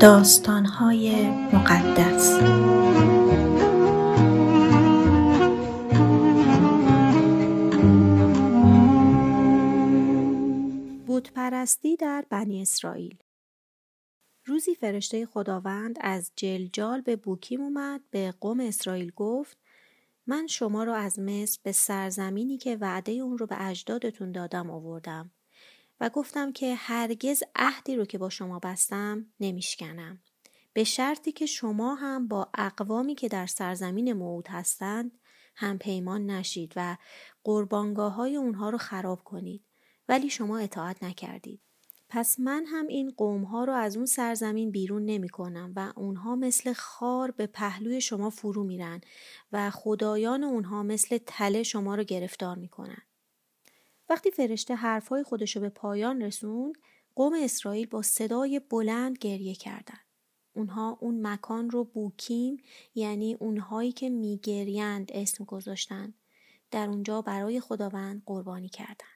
داستانهای مقدس. بودپرستی در بنی اسرائیل. روزی فرشته خداوند از جلجال به بوکیم اومد به قوم اسرائیل گفت من شما را از مصر به سرزمینی که وعده اون رو به اجدادتون دادم آوردم و گفتم که هرگز عهدی رو که با شما بستم نمیشکنم. به شرطی که شما هم با اقوامی که در سرزمین موعود هستند هم پیمان نشید و قربانگاه های اونها رو خراب کنید. ولی شما اطاعت نکردید. پس من هم این قوم ها رو از اون سرزمین بیرون نمی کنم و اونها مثل خار به پهلوی شما فرو میرن و خدایان اونها مثل تله شما رو گرفتار می‌کنن. وقتی فرشته حرفهای خودشو به پایان رسوند قوم اسرائیل با صدای بلند گریه کردند. اونها اون مکان رو بوکیم یعنی اونهایی که میگریند اسم گذاشتن. در اونجا برای خداوند قربانی کردند.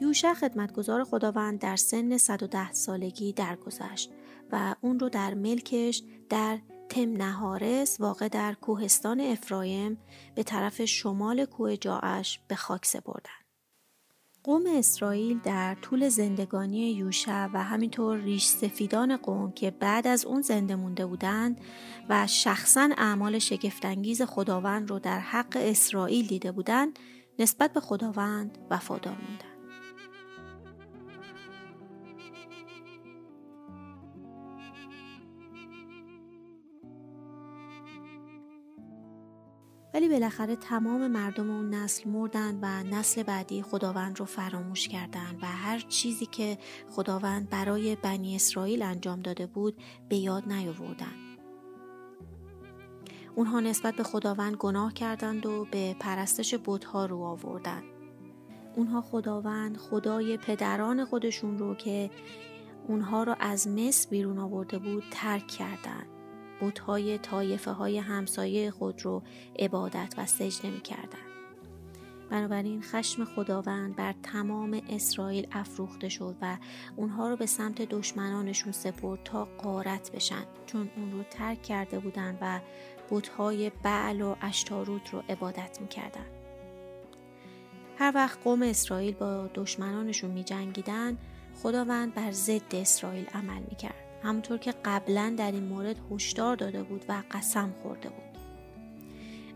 یوشع خدمتگزار خداوند در سن 110 سالگی درگذشت و اون رو در ملکش در تم نهارس واقع در کوهستان افرایم به طرف شمال کوه جاعش به خاک سپردن. قوم اسرائیل در طول زندگانی یوشع و همینطور ریش سفیدان قوم که بعد از اون زنده مونده بودند و شخصا اعمال شگفتانگیز خداوند رو در حق اسرائیل دیده بودند نسبت به خداوند وفادار موندند. بالاخره تمام مردم اون نسل مردن و نسل بعدی خداوند رو فراموش کردند و هر چیزی که خداوند برای بنی اسرائیل انجام داده بود به یاد نیاوردند. اونها نسبت به خداوند گناه کردند و به پرستش بتها رو آوردند. اونها خداوند خدای پدران خودشون رو که اونها رو از مصر بیرون آورده بود ترک کردند. بودهای طایفه های همسایه خود رو عبادت و سجده می کردن. بنابراین خشم خداوند بر تمام اسرائیل افروخته شد و اونها رو به سمت دشمنانشون سپرد تا قارت بشن چون اون رو ترک کرده بودن و بودهای بعل و اشتاروت رو عبادت می‌کردن. هر وقت قوم اسرائیل با دشمنانشون می جنگیدن خداوند بر ضد اسرائیل عمل می‌کرد. همونطور که قبلا در این مورد هشدار داده بود و قسم خورده بود.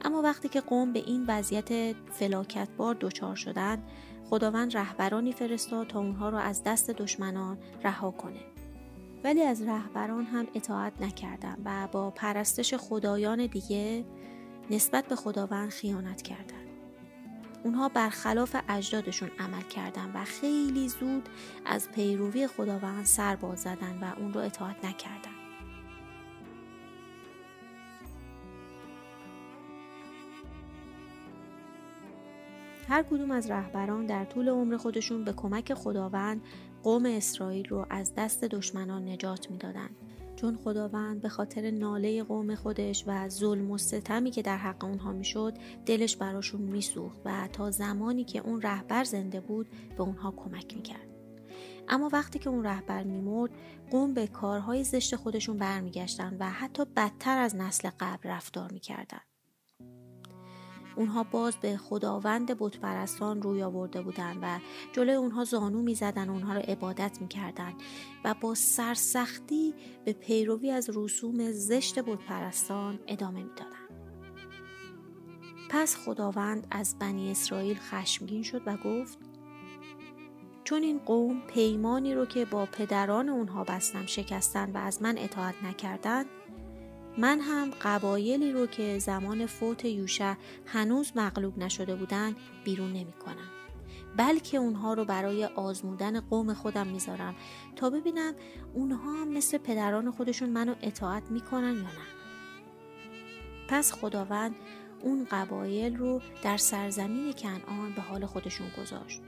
اما وقتی که قوم به این وضعیت فلاکتبار دچار شدند خداوند رهبرانی فرستاد تا اونها را از دست دشمنان رها کنه. ولی از رهبران هم اطاعت نکردند و با پرستش خدایان دیگه نسبت به خداوند خیانت کردند اونها برخلاف اجدادشون عمل کردن و خیلی زود از پیروی خداوند سر باز زدن و اون رو اطاعت نکردن. هر کدوم از رهبران در طول عمر خودشون به کمک خداوند قوم اسرائیل رو از دست دشمنان نجات می‌دادند چون خداوند به خاطر ناله قوم خودش و ظلم و ستمی که در حق اونها می‌شد دلش براشون میسوخت و تا زمانی که اون رهبر زنده بود به اونها کمک می‌کرد. اما وقتی که اون رهبر میمرد قوم به کارهای زشت خودشون برمیگشتن و حتی بدتر از نسل قبل رفتار می‌کردن. اونها باز به خداوند بتپرستان روی آورده بودند و جلوی اونها زانو می‌زدن اونها رو عبادت می‌کردند و با سرسختی به پیروی از رسوم زشت بتپرستان ادامه می‌دادند. پس خداوند از بنی اسرائیل خشمگین شد و گفت چون این قوم پیمانی رو که با پدران اونها بستم شکستن و از من اطاعت نکردند من هم قبایلی رو که زمان فوت یوشع هنوز مغلوب نشده بودن بیرون نمی کنم. بلکه اونها رو برای آزمودن قوم خودم می‌ذارم تا ببینم اونها هم مثل پدران خودشون منو اطاعت می‌کنن یا نه پس خداوند اون قبایل رو در سرزمین کنعان به حال خودشون گذاشت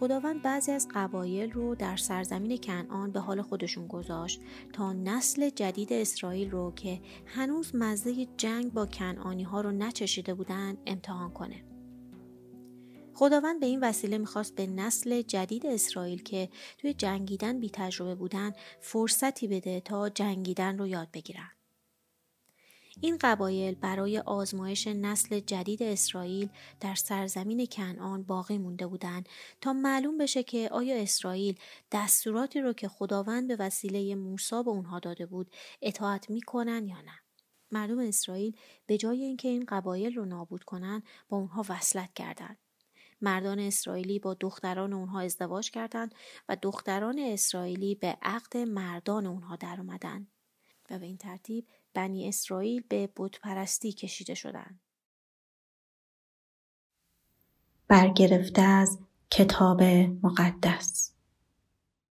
خداوند بعضی از قبایل رو در سرزمین کنعان به حال خودشون گذاشت تا نسل جدید اسرائیل رو که هنوز مزه جنگ با کنعانی ها رو نچشیده بودن امتحان کنه. خداوند به این وسیله می‌خواست به نسل جدید اسرائیل که توی جنگیدن بی تجربه بودن فرصتی بده تا جنگیدن رو یاد بگیرن. این قبایل برای آزمایش نسل جدید اسرائیل در سرزمین کنعان باقی مونده بودند تا معلوم بشه که آیا اسرائیل دستوراتی رو که خداوند به وسیله موسی به اونها داده بود اطاعت می‌کنن یا نه. مردم اسرائیل به جای اینکه این قبایل رو نابود کنن با اونها وصلت کردند مردان اسرائیلی با دختران اونها ازدواج کردند و دختران اسرائیلی به عقد مردان اونها در اومدن. و به این ترتیب بنی اسرائیل به بتپرستی کشیده شدند. برگرفته از کتاب مقدس